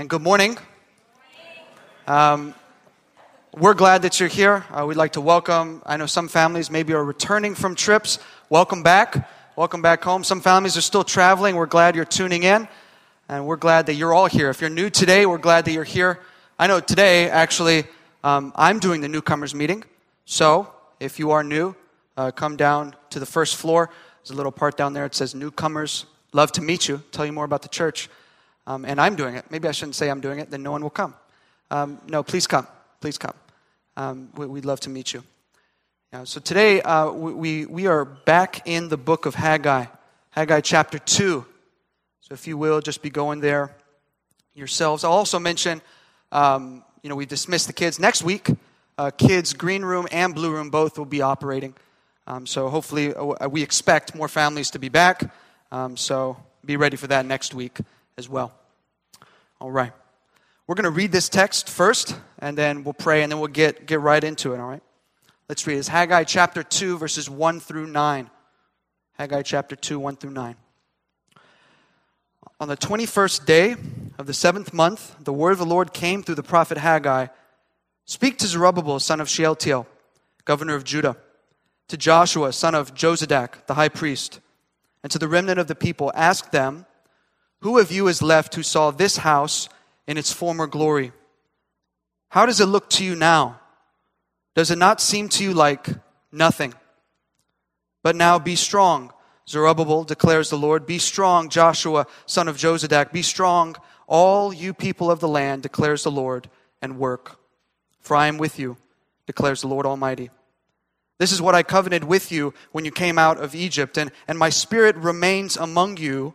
and good morning. Um, we're glad that you're here. Uh, we'd like to welcome, I know some families maybe are returning from trips. Welcome back. Welcome back home. Some families are still traveling. We're glad you're tuning in, and we're glad that you're all here. If you're new today, we're glad that you're here. I know today, actually, um, I'm doing the newcomers meeting. So if you are new, uh, come down to the first floor. There's a little part down there. It says newcomers. Love to meet you. Tell you more about the church. Um, and I'm doing it. Maybe I shouldn't say I'm doing it, then no one will come. Um, no, please come. Please come. Um, we, would love to meet you. So today uh, we, we are back in the book of Haggai, Haggai chapter 2. So if you will, just be going there yourselves. I'll also mention, um, you know, we dismissed the kids. Next week, uh, kids' green room and blue room both will be operating. Um, so hopefully, uh, we expect more families to be back. Um, so be ready for that next week as well. All right. We're going to read this text first, and then we'll pray, and then we'll get, get right into it, all right? Let's read. It's Haggai chapter 2, verses 1 through 9. Haggai chapter 2, 1 through 9. On the 21st day of the seventh month, the word of the Lord came through the prophet Haggai Speak to Zerubbabel, son of Shealtiel, governor of Judah, to Joshua, son of Jozadak, the high priest, and to the remnant of the people. Ask them, Who of you is left who saw this house in its former glory? How does it look to you now? Does it not seem to you like nothing? But now be strong, Zerubbabel, declares the Lord. Be strong, Joshua, son of Jozadak. Be strong, all you people of the land, declares the Lord, and work for I am with you, declares the Lord Almighty. This is what I covenanted with you when you came out of Egypt, and, and my spirit remains among you.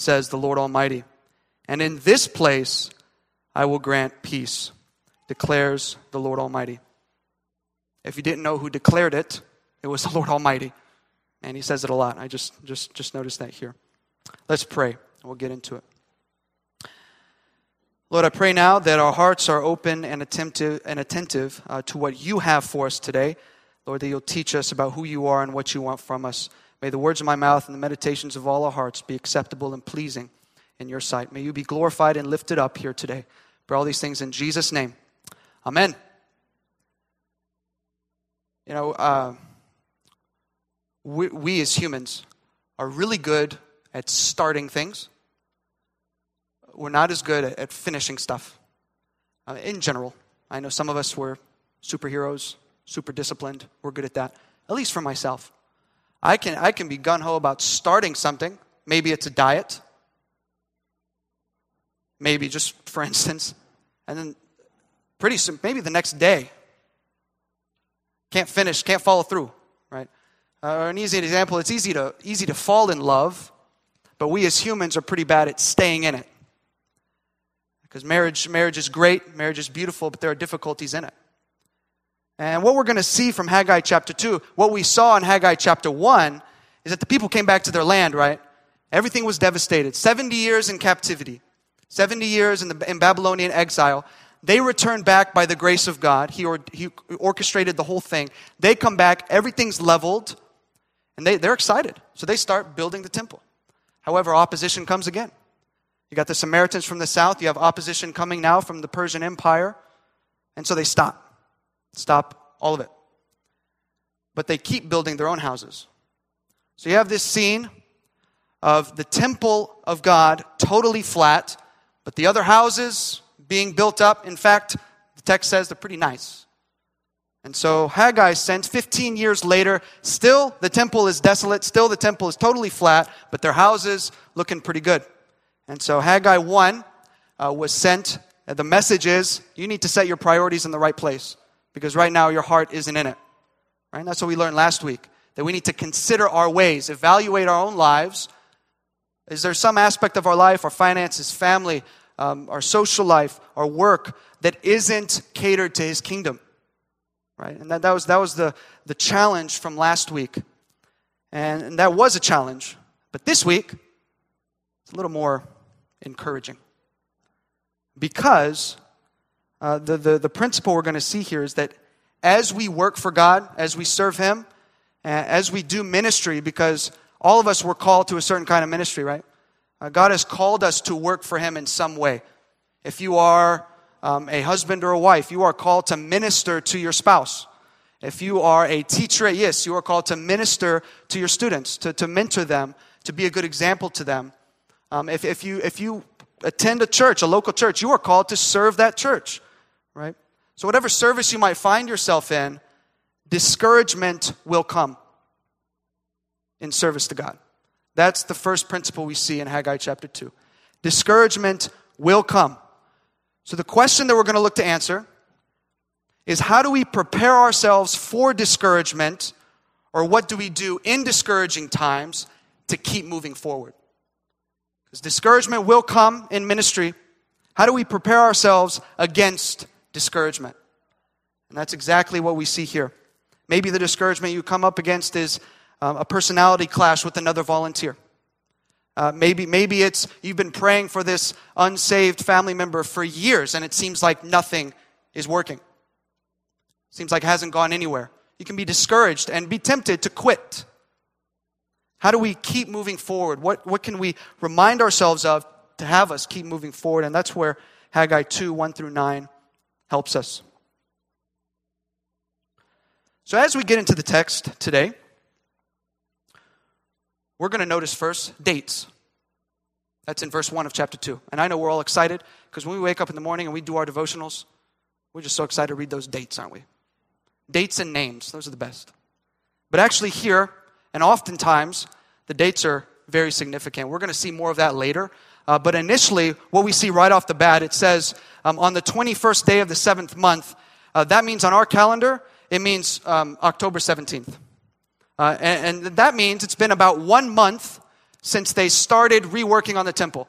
says the Lord Almighty. And in this place I will grant peace, declares the Lord Almighty. If you didn't know who declared it, it was the Lord Almighty. And he says it a lot. I just just just noticed that here. Let's pray. We'll get into it. Lord, I pray now that our hearts are open and attentive, and attentive uh, to what you have for us today. Lord, that you'll teach us about who you are and what you want from us. May the words of my mouth and the meditations of all our hearts be acceptable and pleasing in your sight. May you be glorified and lifted up here today. For all these things in Jesus' name. Amen. You know, uh, we, we as humans are really good at starting things we're not as good at finishing stuff uh, in general. I know some of us were superheroes, super disciplined. We're good at that, at least for myself. I can, I can be gun ho about starting something. Maybe it's a diet. Maybe just for instance. And then pretty soon, maybe the next day, can't finish, can't follow through, right? Uh, an easy example, it's easy to, easy to fall in love, but we as humans are pretty bad at staying in it. Because marriage, marriage is great, marriage is beautiful, but there are difficulties in it. And what we're going to see from Haggai chapter 2, what we saw in Haggai chapter 1, is that the people came back to their land, right? Everything was devastated. 70 years in captivity, 70 years in, the, in Babylonian exile. They returned back by the grace of God. He, or, he orchestrated the whole thing. They come back, everything's leveled, and they, they're excited. So they start building the temple. However, opposition comes again. You got the Samaritans from the south. You have opposition coming now from the Persian Empire. And so they stop. Stop all of it. But they keep building their own houses. So you have this scene of the temple of God totally flat, but the other houses being built up. In fact, the text says they're pretty nice. And so Haggai sends 15 years later, still the temple is desolate, still the temple is totally flat, but their houses looking pretty good. And so Haggai 1 uh, was sent. Uh, the message is you need to set your priorities in the right place because right now your heart isn't in it. Right? That's what we learned last week. That we need to consider our ways, evaluate our own lives. Is there some aspect of our life, our finances, family, um, our social life, our work that isn't catered to his kingdom. Right? And that, that was, that was the, the challenge from last week. And, and that was a challenge. But this week, it's a little more encouraging. Because uh, the, the, the principle we're going to see here is that as we work for God, as we serve Him, as we do ministry, because all of us were called to a certain kind of ministry, right? Uh, God has called us to work for Him in some way. If you are um, a husband or a wife, you are called to minister to your spouse. If you are a teacher at you are called to minister to your students, to, to mentor them, to be a good example to them. Um, if, if, you, if you attend a church, a local church, you are called to serve that church, right? So, whatever service you might find yourself in, discouragement will come in service to God. That's the first principle we see in Haggai chapter 2. Discouragement will come. So, the question that we're going to look to answer is how do we prepare ourselves for discouragement, or what do we do in discouraging times to keep moving forward? Because discouragement will come in ministry. How do we prepare ourselves against discouragement? And that's exactly what we see here. Maybe the discouragement you come up against is um, a personality clash with another volunteer. Uh, maybe, maybe it's you've been praying for this unsaved family member for years and it seems like nothing is working. Seems like it hasn't gone anywhere. You can be discouraged and be tempted to quit. How do we keep moving forward? What, what can we remind ourselves of to have us keep moving forward? And that's where Haggai 2 1 through 9 helps us. So, as we get into the text today, we're going to notice first dates. That's in verse 1 of chapter 2. And I know we're all excited because when we wake up in the morning and we do our devotionals, we're just so excited to read those dates, aren't we? Dates and names, those are the best. But actually, here, and oftentimes, the dates are very significant. We're going to see more of that later. Uh, but initially, what we see right off the bat, it says um, on the 21st day of the seventh month. Uh, that means on our calendar, it means um, October 17th. Uh, and, and that means it's been about one month since they started reworking on the temple.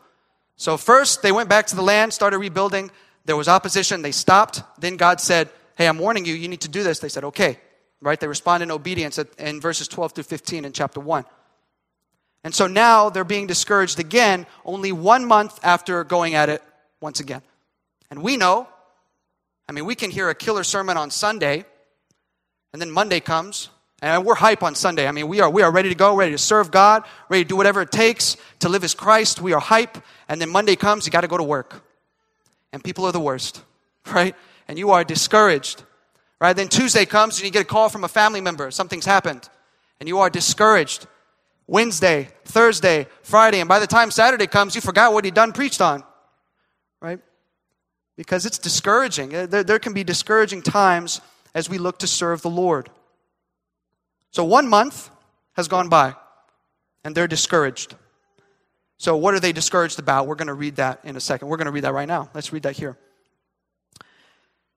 So, first, they went back to the land, started rebuilding. There was opposition. They stopped. Then God said, Hey, I'm warning you, you need to do this. They said, Okay. Right? They respond in obedience in verses 12 through 15 in chapter 1. And so now they're being discouraged again, only one month after going at it once again. And we know, I mean, we can hear a killer sermon on Sunday, and then Monday comes, and we're hype on Sunday. I mean, we are, we are ready to go, ready to serve God, ready to do whatever it takes to live as Christ. We are hype. And then Monday comes, you got to go to work. And people are the worst, right? And you are discouraged, right? Then Tuesday comes and you get a call from a family member. Something's happened. And you are discouraged. Wednesday, Thursday, Friday. And by the time Saturday comes, you forgot what he done preached on, right? Because it's discouraging. There, there can be discouraging times as we look to serve the Lord. So one month has gone by, and they're discouraged. So, what are they discouraged about? We're going to read that in a second. We're going to read that right now. Let's read that here.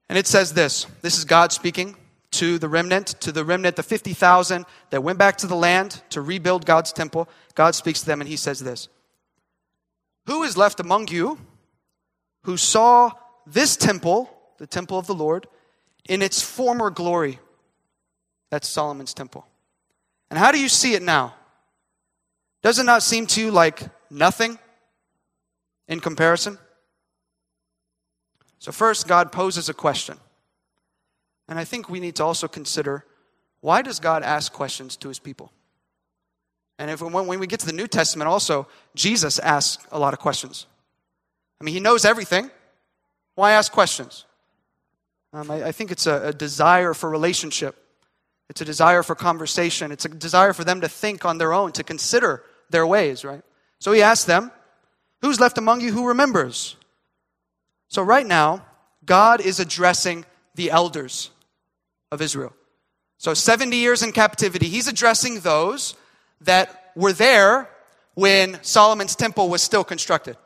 And it says this this is God speaking to the remnant, to the remnant, the 50,000 that went back to the land to rebuild God's temple. God speaks to them, and he says this Who is left among you who saw this temple, the temple of the Lord, in its former glory? That's Solomon's temple. And how do you see it now? Does it not seem to you like nothing in comparison? So, first, God poses a question. And I think we need to also consider why does God ask questions to his people? And if, when we get to the New Testament, also, Jesus asks a lot of questions. I mean, he knows everything. Why ask questions? Um, I, I, think it's a, a desire for relationship. It's a desire for conversation. It's a desire for them to think on their own, to consider their ways, right? So he asked them, Who's left among you who remembers? So right now, God is addressing the elders of Israel. So 70 years in captivity, he's addressing those that were there when Solomon's temple was still constructed,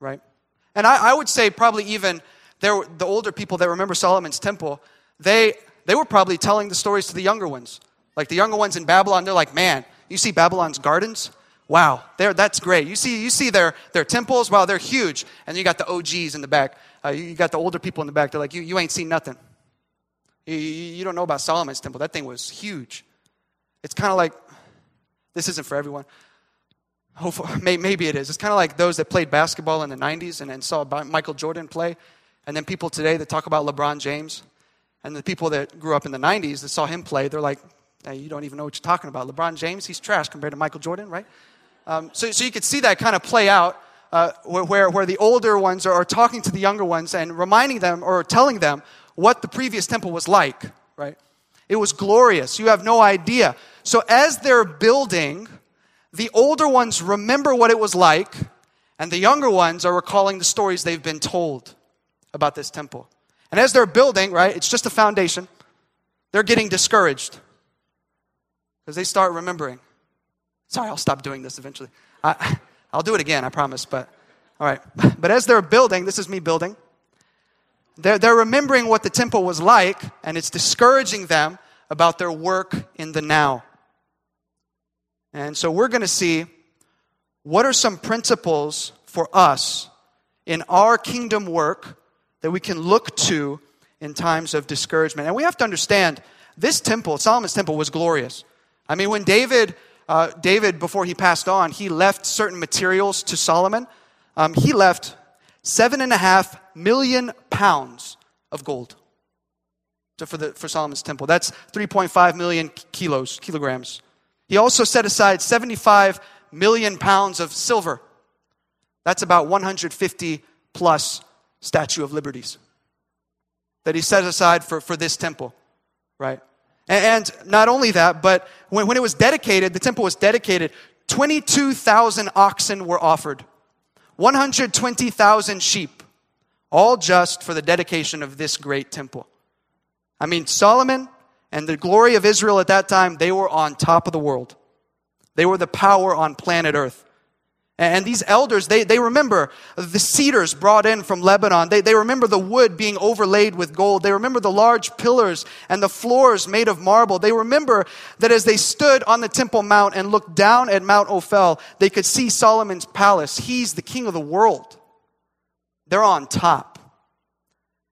right? And I, I would say probably even there, the older people that remember Solomon's temple, they they were probably telling the stories to the younger ones. Like the younger ones in Babylon, they're like, man, you see Babylon's gardens? Wow, there, that's great. You see, you see their, their temples, wow, they're huge. And you got the OGs in the back. Uh, you, you, got the older people in the back. They're like, you, you ain't seen nothing. You, don't know about Solomon's temple. That thing was huge. It's kind of like, this isn't for everyone. Hopefully, maybe it is. It's kind of like those that played basketball in the 90s and saw Michael Jordan play. And then people today that talk about LeBron James. And the people that grew up in the 90s that saw him play, they're like, hey, you don't even know what you're talking about. LeBron James, he's trash compared to Michael Jordan, right? Um, so, so you could see that kind of play out uh, where, where the older ones are talking to the younger ones and reminding them or telling them what the previous temple was like, right? It was glorious. You have no idea. So as they're building, the older ones remember what it was like, and the younger ones are recalling the stories they've been told about this temple. And as they're building, right, it's just a foundation, they're getting discouraged because they start remembering. Sorry, I'll stop doing this eventually. I, I'll do it again, I promise. But all right. But as they're building, this is me building. They're, they're remembering what the temple was like, and it's discouraging them about their work in the now. And so we're going to see what are some principles for us in our kingdom work that we can look to in times of discouragement. And we have to understand this temple, Solomon's temple, was glorious. I mean, when David uh, David, before he passed on, he left certain materials to Solomon. Um, he left seven and a half million pounds of gold to, for, the, for Solomon's temple. That's 3.5 million kilos, kilograms. He also set aside 75 million pounds of silver. That's about 150 plus Statue of Liberties that he set aside for, for this temple, right? And not only that, but when, when it was dedicated, the temple was dedicated, 22,000 oxen were offered, 120,000 sheep, all just for the dedication of this great temple. I mean, Solomon and the glory of Israel at that time, they were on top of the world. They were the power on planet Earth. And these elders, they, they remember the cedars brought in from Lebanon. They, they remember the wood being overlaid with gold. They remember the large pillars and the floors made of marble. They remember that as they stood on the Temple Mount and looked down at Mount Ophel, they could see Solomon's palace. He's the king of the world. They're on top.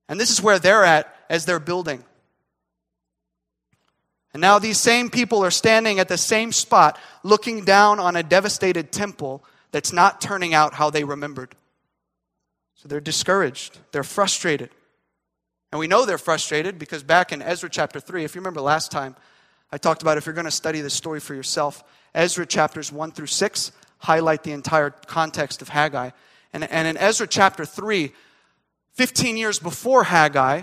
And this is where they're at as they're building. And now these same people are standing at the same spot, looking down on a devastated temple that's not turning out how they remembered. So they're discouraged, they're frustrated. And we know they're frustrated because back in Ezra chapter 3, if you remember last time, I talked about if you're going to study this story for yourself, Ezra chapters 1 through 6 highlight the entire context of Haggai. And, and in Ezra chapter 3, 15 years before Haggai,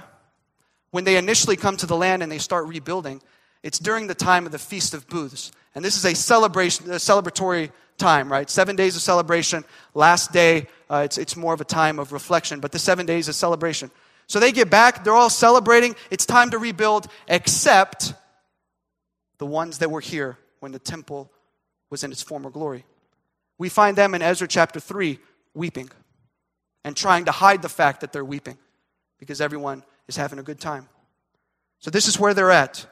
when they initially come to the land and they start rebuilding, it's during the time of the Feast of Booths. And this is a celebration, a celebratory time, right? Seven days of celebration. Last day, uh, it's, it's more of a time of reflection, but the seven days of celebration. So they get back, they're all celebrating. It's time to rebuild, except the ones that were here when the temple was in its former glory. We find them in Ezra chapter 3 weeping and trying to hide the fact that they're weeping because everyone is having a good time. So this is where they're at.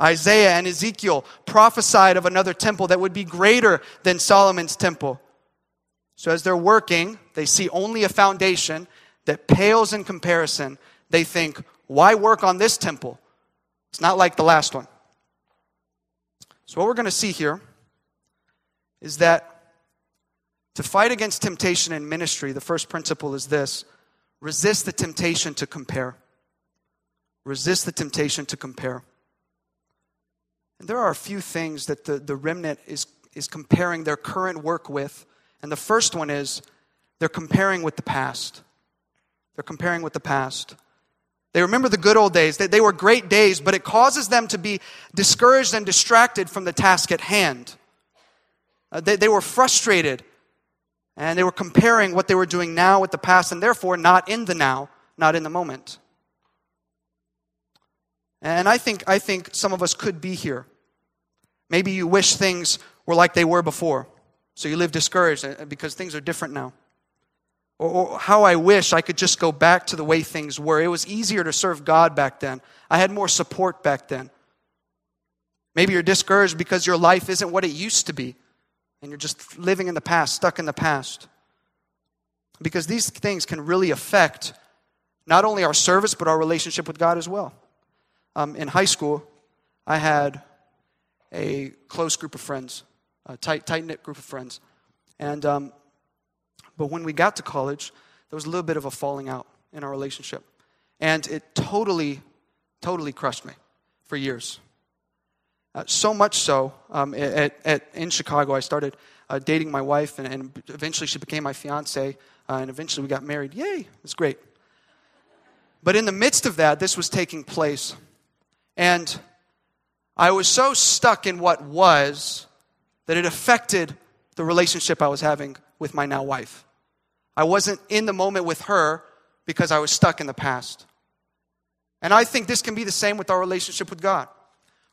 Isaiah and Ezekiel prophesied of another temple that would be greater than Solomon's temple. So as they're working, they see only a foundation that pales in comparison. They think, why work on this temple? It's not like the last one. So, what we're going to see here is that to fight against temptation in ministry, the first principle is this resist the temptation to compare. Resist the temptation to compare. And there are a few things that the, the remnant is, is comparing their current work with. And the first one is they're comparing with the past. They're comparing with the past. They remember the good old days. They, they were great days, but it causes them to be discouraged and distracted from the task at hand. Uh, they, they were frustrated and they were comparing what they were doing now with the past and therefore not in the now, not in the moment. And I think, I think some of us could be here. Maybe you wish things were like they were before. So you live discouraged uh, because things are different now. Or, or, how I wish I could just go back to the way things were. It was easier to serve God back then. I had more support back then. Maybe you're discouraged because your life isn't what it used to be. and you're just living in the past, stuck in the past. Because these things can really affect not only our service, but our relationship with God as well. Um, in high school, I had a close group of friends, a tight, knit group of friends. And, um, but when we got to college, there was a little bit of a falling out in our relationship. And it totally, totally crushed me for years. Uh, so much so, um, at, at, in Chicago, I started uh, dating my wife, and, and, eventually she became my fiance, uh, and eventually we got married. Yay, it's great. But in the midst of that, this was taking place. And I was so stuck in what was that it affected the relationship I was having with my now wife. I wasn't in the moment with her because I was stuck in the past. And I think this can be the same with our relationship with God.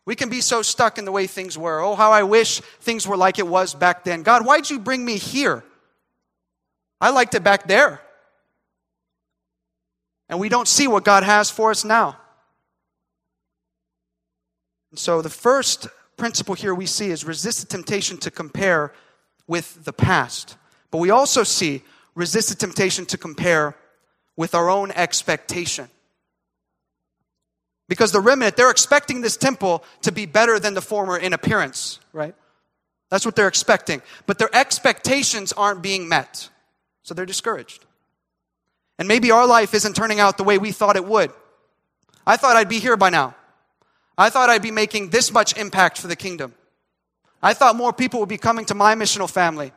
We can be so stuck in the way things were. Oh, how I wish things were like it was back then. God, why'd you bring me here? I liked it back there. And we don't see what God has for us now. So the first principle here we see is resist the temptation to compare with the past. But we also see resist the temptation to compare with our own expectation. Because the remnant, they're expecting this temple to be better than the former in appearance, right? That's what they're expecting. But their expectations aren't being met. So they're discouraged. And maybe our life isn't turning out the way we thought it would. I thought I'd be here by now. I thought I'd be making this much impact for the kingdom. I thought more people would be coming to my missional family.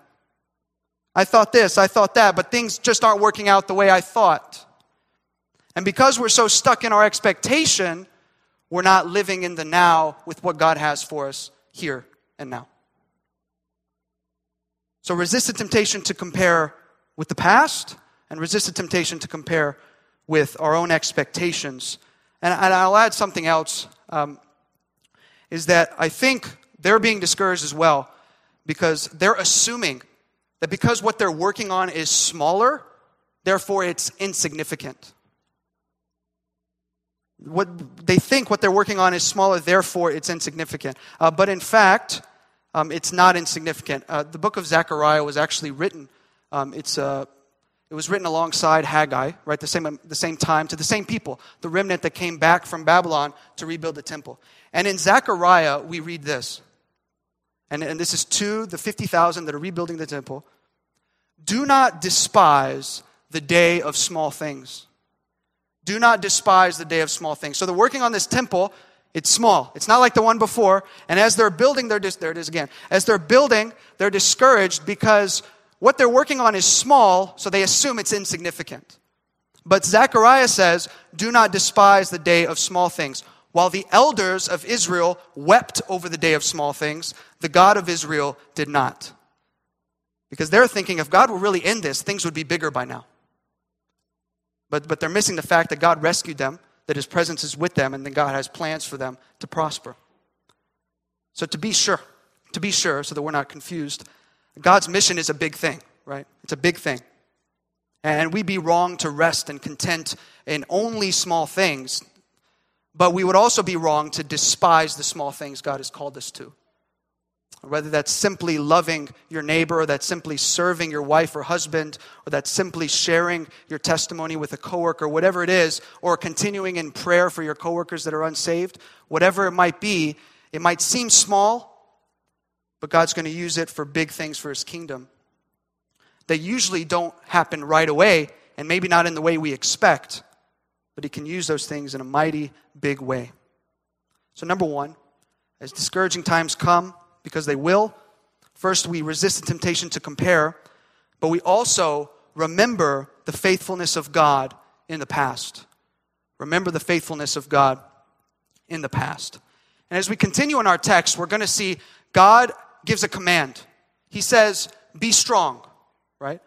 I thought this, I thought that, but things just aren't working out the way I thought. And because we're so stuck in our expectation, we're not living in the now with what God has for us here and now. So resist the temptation to compare with the past and resist the temptation to compare with our own expectations. And, and I'll add something else um, is that I think they're being discouraged as well because they're assuming that because what they're working on is smaller, therefore it's insignificant what they think what they're working on is smaller, therefore it's insignificant. Uh, but in fact, um, it's not insignificant. Uh, the book of Zechariah was actually written. Um, it's uh, it was written alongside Haggai, right? The same the same time to the same people, the remnant that came back from Babylon to rebuild the temple. And in Zechariah, we read this, and, and this is to the fifty thousand that are rebuilding the temple. Do not despise the day of small things do not despise the day of small things. So they're working on this temple. It's small. It's not like the one before. And as they're building, they're dis- there it is again. As they're building, they're discouraged because what they're working on is small, so they assume it's insignificant. But Zechariah says, Do not despise the day of small things. While the elders of Israel wept over the day of small things, the God of Israel did not. Because they're thinking if God were really in this, things would be bigger by now. But, but they're missing the fact that God rescued them, that His presence is with them, and that God has plans for them to prosper. So, to be sure, to be sure, so that we're not confused, God's mission is a big thing, right? It's a big thing. And we'd be wrong to rest and content in only small things, but we would also be wrong to despise the small things God has called us to whether that's simply loving your neighbor, or that's simply serving your wife or husband, or that's simply sharing your testimony with a coworker, whatever it is, or continuing in prayer for your coworkers that are unsaved, whatever it might be, it might seem small, but God's going to use it for big things for his kingdom. They usually don't happen right away, and maybe not in the way we expect, but he can use those things in a mighty big way. So, number one, as discouraging times come, because they will. First, we resist the temptation to compare, but we also remember the faithfulness of God in the past. Remember the faithfulness of God in the past. And as we continue in our text, we're going to see God gives a command. He says, Be strong, right?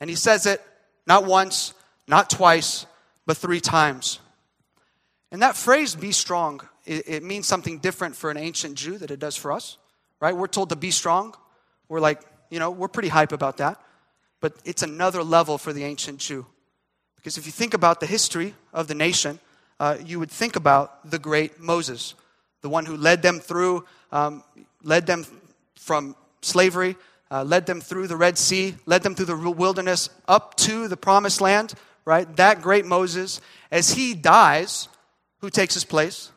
And he says it not once, not twice, but three times. And that phrase, be strong, it, it means something different for an ancient Jew than it does for us right? We're told to be strong. We're like, you know, we're pretty hype about that. But it's another level for the ancient Jew. Because if you think about the history of the nation, uh, you would think about the great Moses, the one who led them through, um, led them from slavery, uh, led them through the Red Sea, led them through the wilderness up to the promised land, right? That great Moses, as he dies, who takes his place?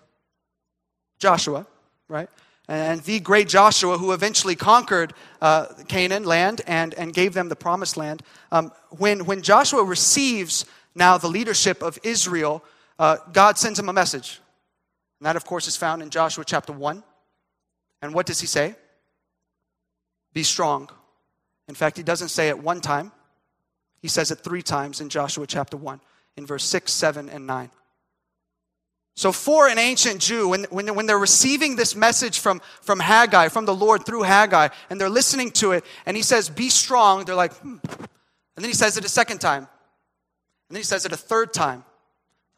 Joshua, right? And the great Joshua, who eventually conquered uh, Canaan land and, and gave them the promised land. Um, when, when Joshua receives now the leadership of Israel, uh, God sends him a message. And that, of course, is found in Joshua chapter 1. And what does he say? Be strong. In fact, he doesn't say it one time, he says it three times in Joshua chapter 1, in verse 6, 7, and 9. So, for an ancient Jew, when, when, when they're receiving this message from, from Haggai, from the Lord through Haggai, and they're listening to it, and he says, Be strong, they're like, hmm. And then he says it a second time. And then he says it a third time.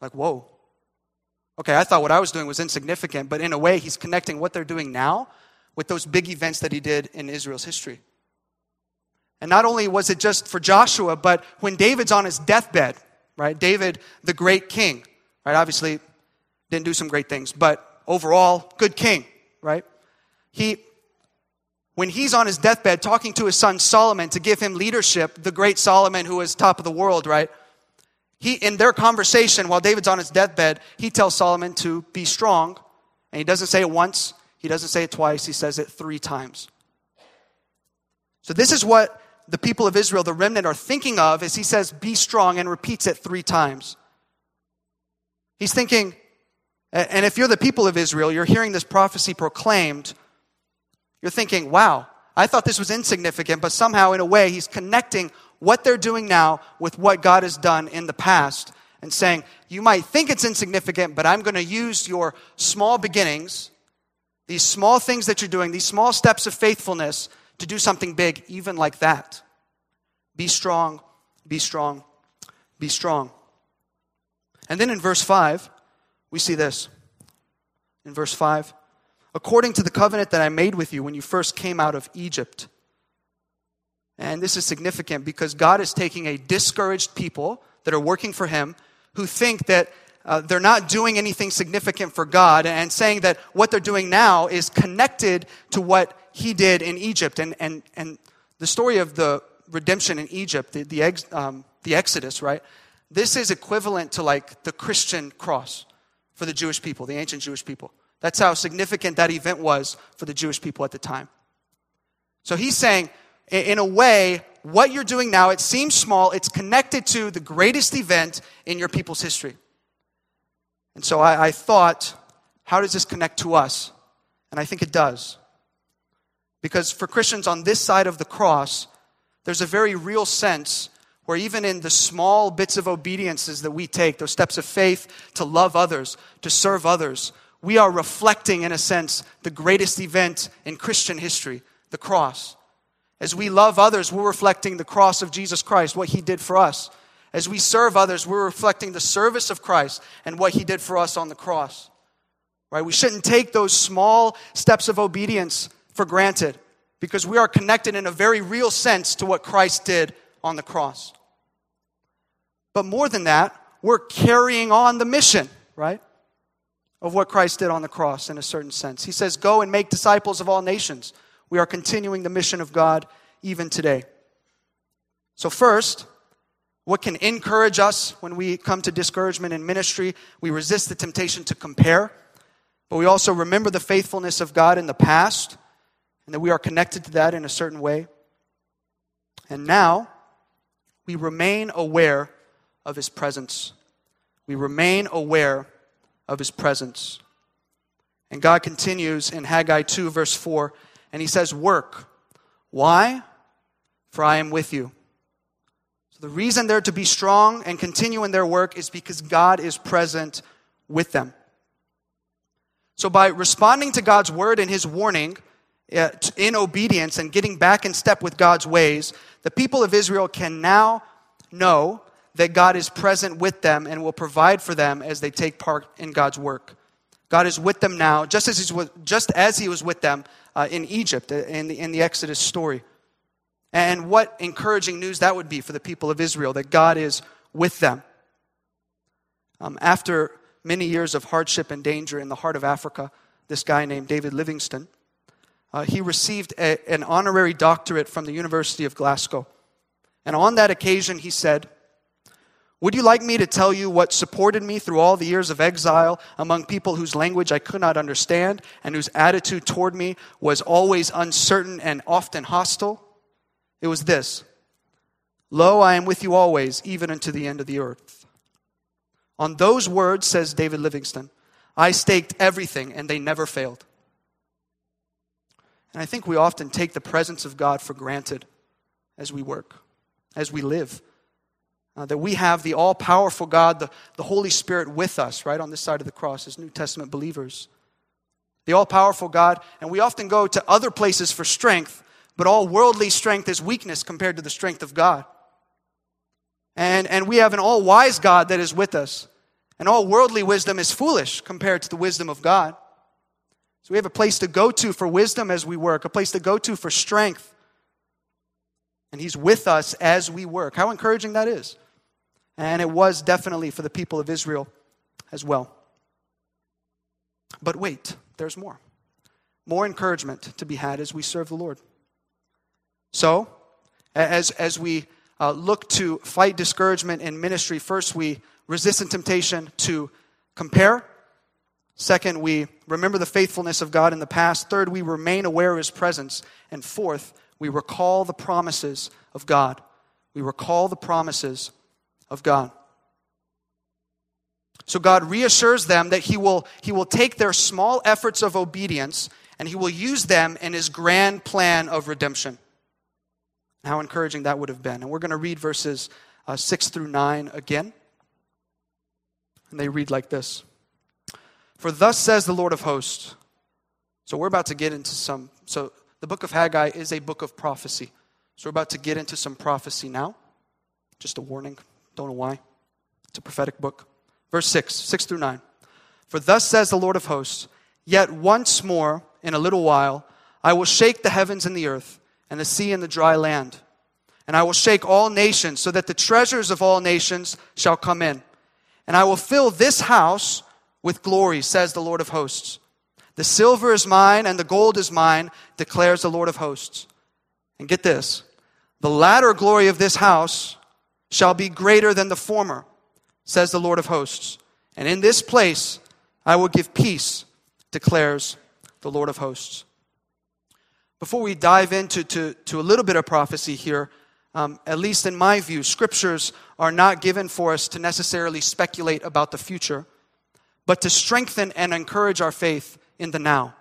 Like, whoa. Okay, I thought what I was doing was insignificant, but in a way, he's connecting what they're doing now with those big events that he did in Israel's history. And not only was it just for Joshua, but when David's on his deathbed, right? David, the great king, right? Obviously, didn't do some great things, but overall, good king, right? He, when he's on his deathbed talking to his son Solomon to give him leadership, the great Solomon who is top of the world, right? He, in their conversation while David's on his deathbed, he tells Solomon to be strong. And he doesn't say it once, he doesn't say it twice, he says it three times. So, this is what the people of Israel, the remnant, are thinking of as he says, be strong, and repeats it three times. He's thinking, and if you're the people of Israel, you're hearing this prophecy proclaimed, you're thinking, wow, I thought this was insignificant, but somehow, in a way, he's connecting what they're doing now with what God has done in the past and saying, You might think it's insignificant, but I'm going to use your small beginnings, these small things that you're doing, these small steps of faithfulness to do something big, even like that. Be strong, be strong, be strong. And then in verse 5, we see this. In verse 5, according to the covenant that I made with you when you first came out of Egypt and this is significant because God is taking a discouraged people that are working for Him who think that uh, they're not doing anything significant for God and saying that what they're doing now is connected to what He did in Egypt. And, and, and the story of the redemption in Egypt, the, the, ex, um, the Exodus, right? This is equivalent to like the Christian cross for the Jewish people, the ancient Jewish people. That's how significant that event was for the Jewish people at the time. So he's saying, in a way, what you're doing now, it seems small, it's connected to the greatest event in your people's history. And so I, I thought, how does this connect to us? And I think it does. Because for Christians on this side of the cross, there's a very real sense where even in the small bits of obediences that we take, those steps of faith to love others, to serve others, we are reflecting, in a sense, the greatest event in Christian history, the cross. As we love others, we're reflecting the cross of Jesus Christ, what he did for us. As we serve others, we're reflecting the service of Christ and what he did for us on the cross. Right? We shouldn't take those small steps of obedience for granted because we are connected in a very real sense to what Christ did on the cross. But more than that, we're carrying on the mission, right? Of what Christ did on the cross in a certain sense. He says, Go and make disciples of all nations we are continuing the mission of God even today. So, first, what can encourage us when we come to discouragement in ministry? We resist the temptation to compare, but we also remember the faithfulness of God in the past and that we are connected to that in a certain way. And now, we remain aware of His presence. We remain aware of His presence. And God continues in Haggai 2, verse 4 and he says, Work. Why? For I am with you. The reason they're to be strong and continue in their work is because God is present with them. So by responding to God's word and his warning uh, in obedience and getting back in step with God's ways, the people of Israel can now know that God is present with them and will provide for them as they take part in God's work. God is with them now, just as, he's with, just as he was with them uh, in Egypt uh, in the, in the Exodus story. And what encouraging news that would be for the people of Israel that God is with them. Um, after many years of hardship and danger in the heart of Africa, this guy named David Livingstone, uh, he received a, an honorary doctorate from the University of Glasgow. And on that occasion, he said, Would you like me to tell you what supported me through all the years of exile among people whose language I could not understand and whose attitude toward me was always uncertain and often hostile? It was this Lo, I am with you always, even unto the end of the earth. On those words, says David Livingstone, I staked everything and they never failed. And I think we often take the presence of God for granted as we work, as we live. Uh, that we have the all powerful God, the, the Holy Spirit with us, right on this side of the cross as New Testament believers. The all powerful God, and we often go to other places for strength, but all worldly strength is weakness compared to the strength of God. And, and we have an all wise God that is with us. And all worldly wisdom is foolish compared to the wisdom of God. So we have a place to go to for wisdom as we work, a place to go to for strength. And He's with us as we work. How encouraging that is. And it was definitely for the people of Israel as well. But wait, there's more. More encouragement to be had as we serve the Lord. So, as, as we uh, look to fight discouragement in ministry, first we resist the temptation to compare Second, we remember the faithfulness of God in the past. Third, we remain aware of his presence. And fourth, we recall the promises of God. We recall the promises of God. So God reassures them that he will, he will take their small efforts of obedience and he will use them in his grand plan of redemption. How encouraging that would have been. And we're going to read verses uh, 6 through 9 again. And they read like this. For thus says the Lord of hosts. So we're about to get into some. So the book of Haggai is a book of prophecy. So we're about to get into some prophecy now. Just a warning. Don't know why. It's a prophetic book. Verse 6, 6 through 9. For thus says the Lord of hosts, Yet once more, in a little while, I will shake the heavens and the earth, and the sea and the dry land. And I will shake all nations, so that the treasures of all nations shall come in. And I will fill this house with glory, says the Lord of hosts. The silver is mine and the gold is mine, declares the Lord of hosts. And get this the latter glory of this house shall be greater than the former, says the Lord of hosts. And in this place I will give peace, declares the Lord of hosts. Before we dive into to, to a little bit of prophecy here, um, at least in my view, scriptures are not given for us to necessarily speculate about the future but to strengthen and encourage our faith in the now.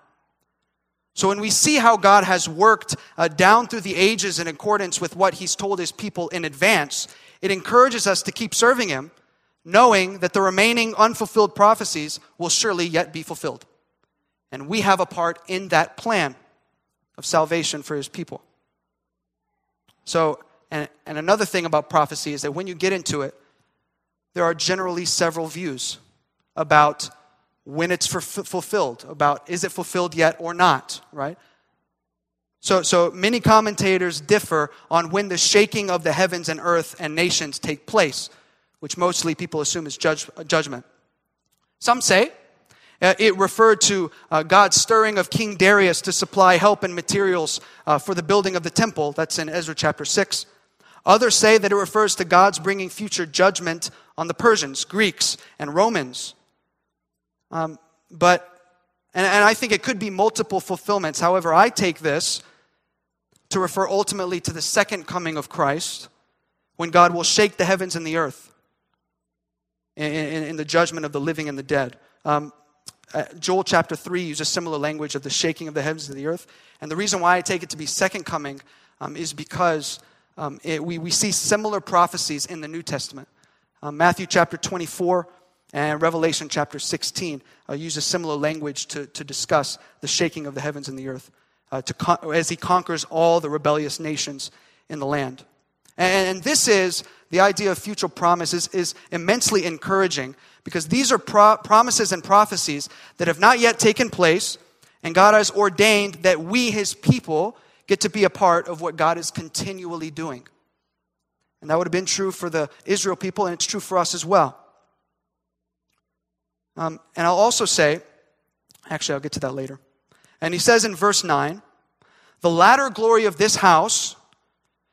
So when we see how God has worked uh, down through the ages in accordance with what He's told His people in advance, it encourages us to keep serving Him, knowing that the remaining unfulfilled prophecies will surely yet be fulfilled. And we have a part in that plan of salvation for His people. So, and, and another thing about prophecy is that when you get into it, there are generally several views about when it's fulfilled, about is it fulfilled yet or not, right? So, so many commentators differ on when the shaking of the heavens and earth and nations take place, which mostly people assume is judge, judgment. Some say it referred to uh, God's stirring of King Darius to supply help and materials uh, for the building of the temple. That's in Ezra chapter 6. Others say that it refers to God's bringing future judgment on the Persians, Greeks, and Romans. Um, but, and, and I think it could be multiple fulfillments. However, I take this to refer ultimately to the second coming of Christ when God will shake the heavens and the earth in, in, in the judgment of the living and the dead. Um, uh, Joel chapter 3 uses similar language of the shaking of the heavens and the earth. And the reason why I take it to be second coming um, is because um, it, we, we see similar prophecies in the New Testament. Um, Matthew chapter 24 and Revelation chapter 16 uh, uses similar language to, to discuss the shaking of the heavens and the earth uh, to con- as he conquers all the rebellious nations in the land. And, and this is the idea of future promises is immensely encouraging because these are pro- promises and prophecies that have not yet taken place, and God has ordained that we, his people, get to be a part of what God is continually doing. And that would have been true for the Israel people, and it's true for us as well. Um, and I'll also say, actually, I'll get to that later. And he says in verse 9, The latter glory of this house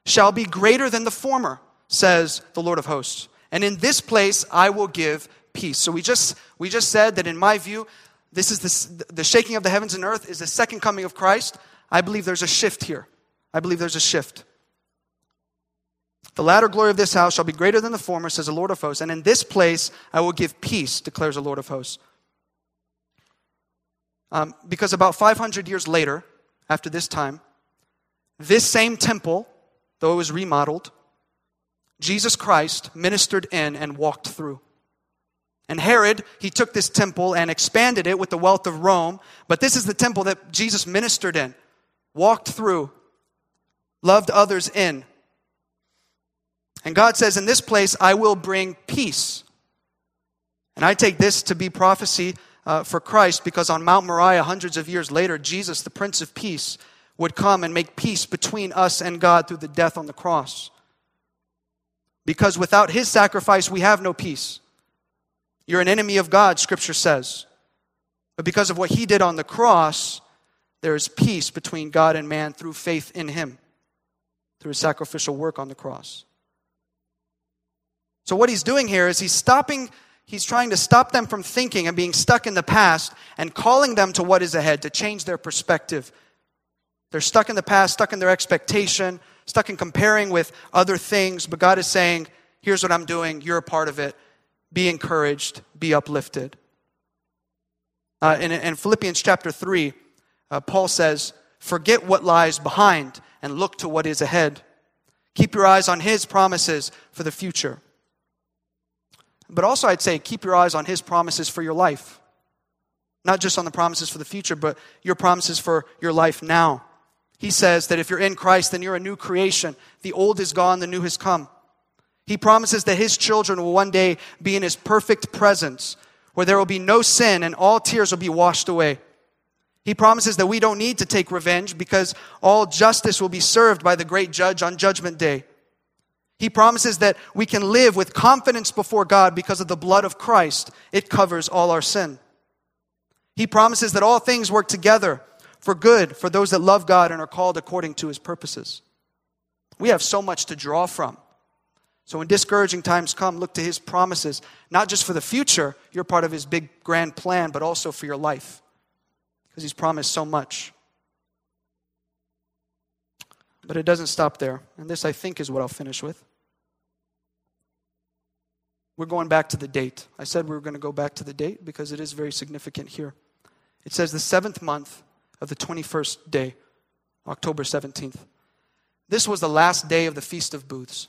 shall be greater than the former, says the Lord of hosts. And in this place I will give peace. So we just, we just said that in my view, this is the, the shaking of the heavens and earth is the second coming of Christ. I believe there's a shift here. I believe there's a shift. The latter glory of this house shall be greater than the former, says the Lord of hosts. And in this place I will give peace, declares the Lord of hosts. Um, because about 500 years later, after this time, this same temple, though it was remodeled, Jesus Christ ministered in and walked through. And Herod, he took this temple and expanded it with the wealth of Rome, but this is the temple that Jesus ministered in, walked through, loved others in. And God says, In this place I will bring peace. And I take this to be prophecy uh, for Christ because on Mount Moriah, hundreds of years later, Jesus, the Prince of Peace, would come and make peace between us and God through the death on the cross. Because without his sacrifice, we have no peace. You're an enemy of God, Scripture says. But because of what he did on the cross, there is peace between God and man through faith in him, through his sacrificial work on the cross. So, what he's doing here is he's stopping He's trying to stop them from thinking and being stuck in the past and calling them to what is ahead, to change their perspective. They're stuck in the past, stuck in their expectation, stuck in comparing with other things, but God is saying, Here's what I'm doing, you're a part of it. Be encouraged, be uplifted. Uh, in, in, Philippians chapter 3, uh, Paul says, Forget what lies behind and look to what is ahead. Keep your eyes on His promises for the future. But also, I'd say keep your eyes on His promises for your life. Not just on the promises for the future, but your promises for your life now. He says that if you're in Christ, then you're a new creation. The old is gone, the new has come. He promises that His children will one day be in His perfect presence, where there will be no sin and all tears will be washed away. He promises that we don't need to take revenge because all justice will be served by the great judge on Judgment Day. He promises that we can live with confidence before God because of the blood of Christ. It covers all our sin. He promises that all things work together for good for those that love God and are called according to his purposes. We have so much to draw from. So when discouraging times come, look to his promises, not just for the future, you're part of his big grand plan, but also for your life. Because he's promised so much. But it doesn't stop there. And this, I think, is what I'll finish with. We're going back to the date. I said we were going to go back to the date because it is very significant here. It says the seventh month of the 21st day, October 17th. This was the last day of the Feast of Booths.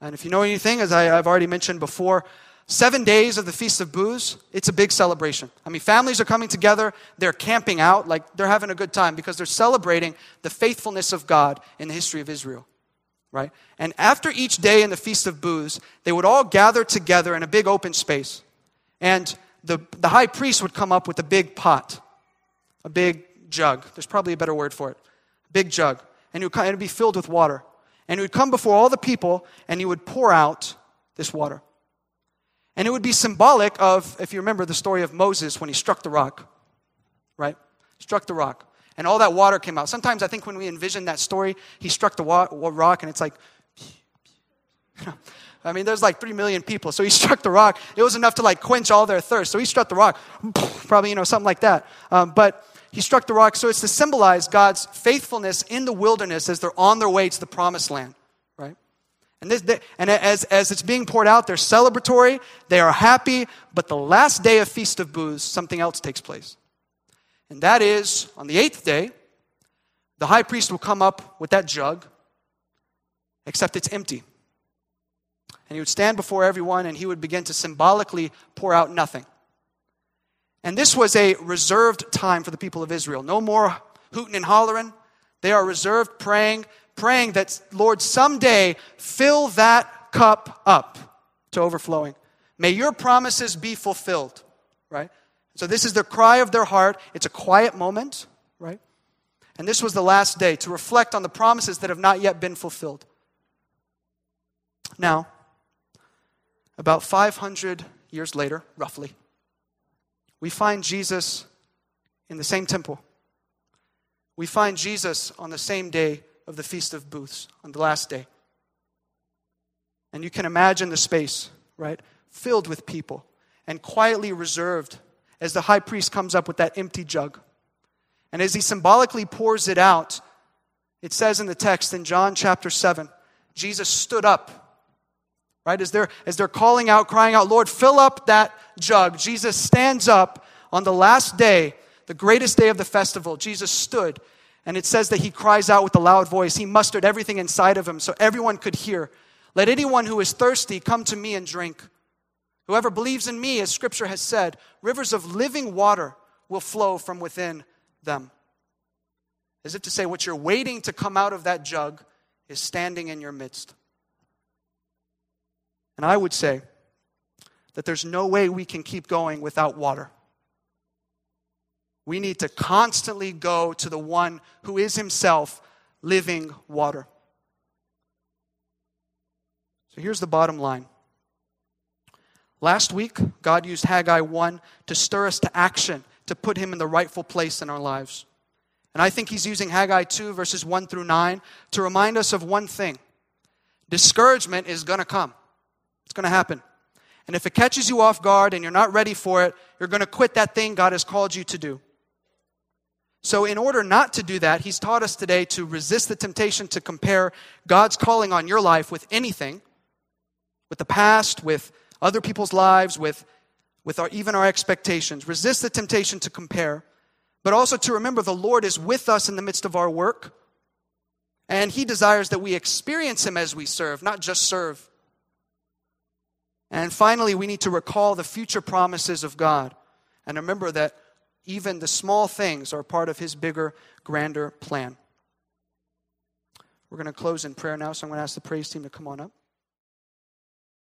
And if you know anything, as I, have already mentioned before, seven days of the Feast of Booths, it's a big celebration. I mean, families are coming together, they're camping out, like they're having a good time because they're celebrating the faithfulness of God in the history of Israel right? And after each day in the Feast of Booths, they would all gather together in a big open space. And the, the high priest would come up with a big pot, a big jug. There's probably a better word for it. A big jug. And it would, it would be filled with water. And he would come before all the people and he would pour out this water. And it would be symbolic of, if you remember the story of Moses when he struck the rock, right? Struck the rock and all that water came out. Sometimes I think when we envision that story, he struck the rock and it's like, I mean, there's like three million people. So he struck the rock. It was enough to like quench all their thirst. So he struck the rock, probably, you know, something like that. Um, but he struck the rock. So it's to symbolize God's faithfulness in the wilderness as they're on their way to the promised land, right? And, this, and as, as it's being poured out, they're celebratory, they are happy, but the last day of Feast of Booths, something else takes place. And that is, on the eighth day, the high priest will come up with that jug, except it's empty. And he would stand before everyone and he would begin to symbolically pour out nothing. And this was a reserved time for the people of Israel. No more hooting and hollering. They are reserved praying, praying that, Lord, someday fill that cup up to overflowing. May your promises be fulfilled, right? So this is the cry of their heart. It's a quiet moment, right? And this was the last day to reflect on the promises that have not yet been fulfilled. Now, about 500 years later, roughly, we find Jesus in the same temple we find Jesus on the same day of the Feast of Booths, on the last day. And you can imagine the space, right? Filled with people and quietly reserved as the high priest comes up with that empty jug. And as he symbolically pours it out, it says in the text in John chapter 7, Jesus stood up. Right? As they're, as they're calling out, crying out, Lord, fill up that jug. Jesus stands up on the last day, the greatest day of the festival. Jesus stood, and it says that he cries out with a loud voice. He mustered everything inside of him so everyone could hear. Let anyone who is thirsty come to me and drink. Whoever believes in me, as scripture has said, rivers of living water will flow from within them. As if to say, what you're waiting to come out of that jug is standing in your midst. And I would say that there's no way we can keep going without water. We need to constantly go to the one who is himself living water. So here's the bottom line. Last week, God used Haggai 1 to stir us to action, to put him in the rightful place in our lives. And I think he's using Haggai 2, verses 1 through 9, to remind us of one thing discouragement is going to come, it's going to happen. And if it catches you off guard and you're not ready for it, you're going to quit that thing God has called you to do. So, in order not to do that, he's taught us today to resist the temptation to compare God's calling on your life with anything, with the past, with other people's lives, with, with our, even our expectations. Resist the temptation to compare, but also to remember the Lord is with us in the midst of our work. And He desires that we experience Him as we serve, not just serve. And finally, we need to recall the future promises of God and remember that even the small things are part of His bigger, grander plan. We're going to close in prayer now, so I'm going to ask the praise team to come on up.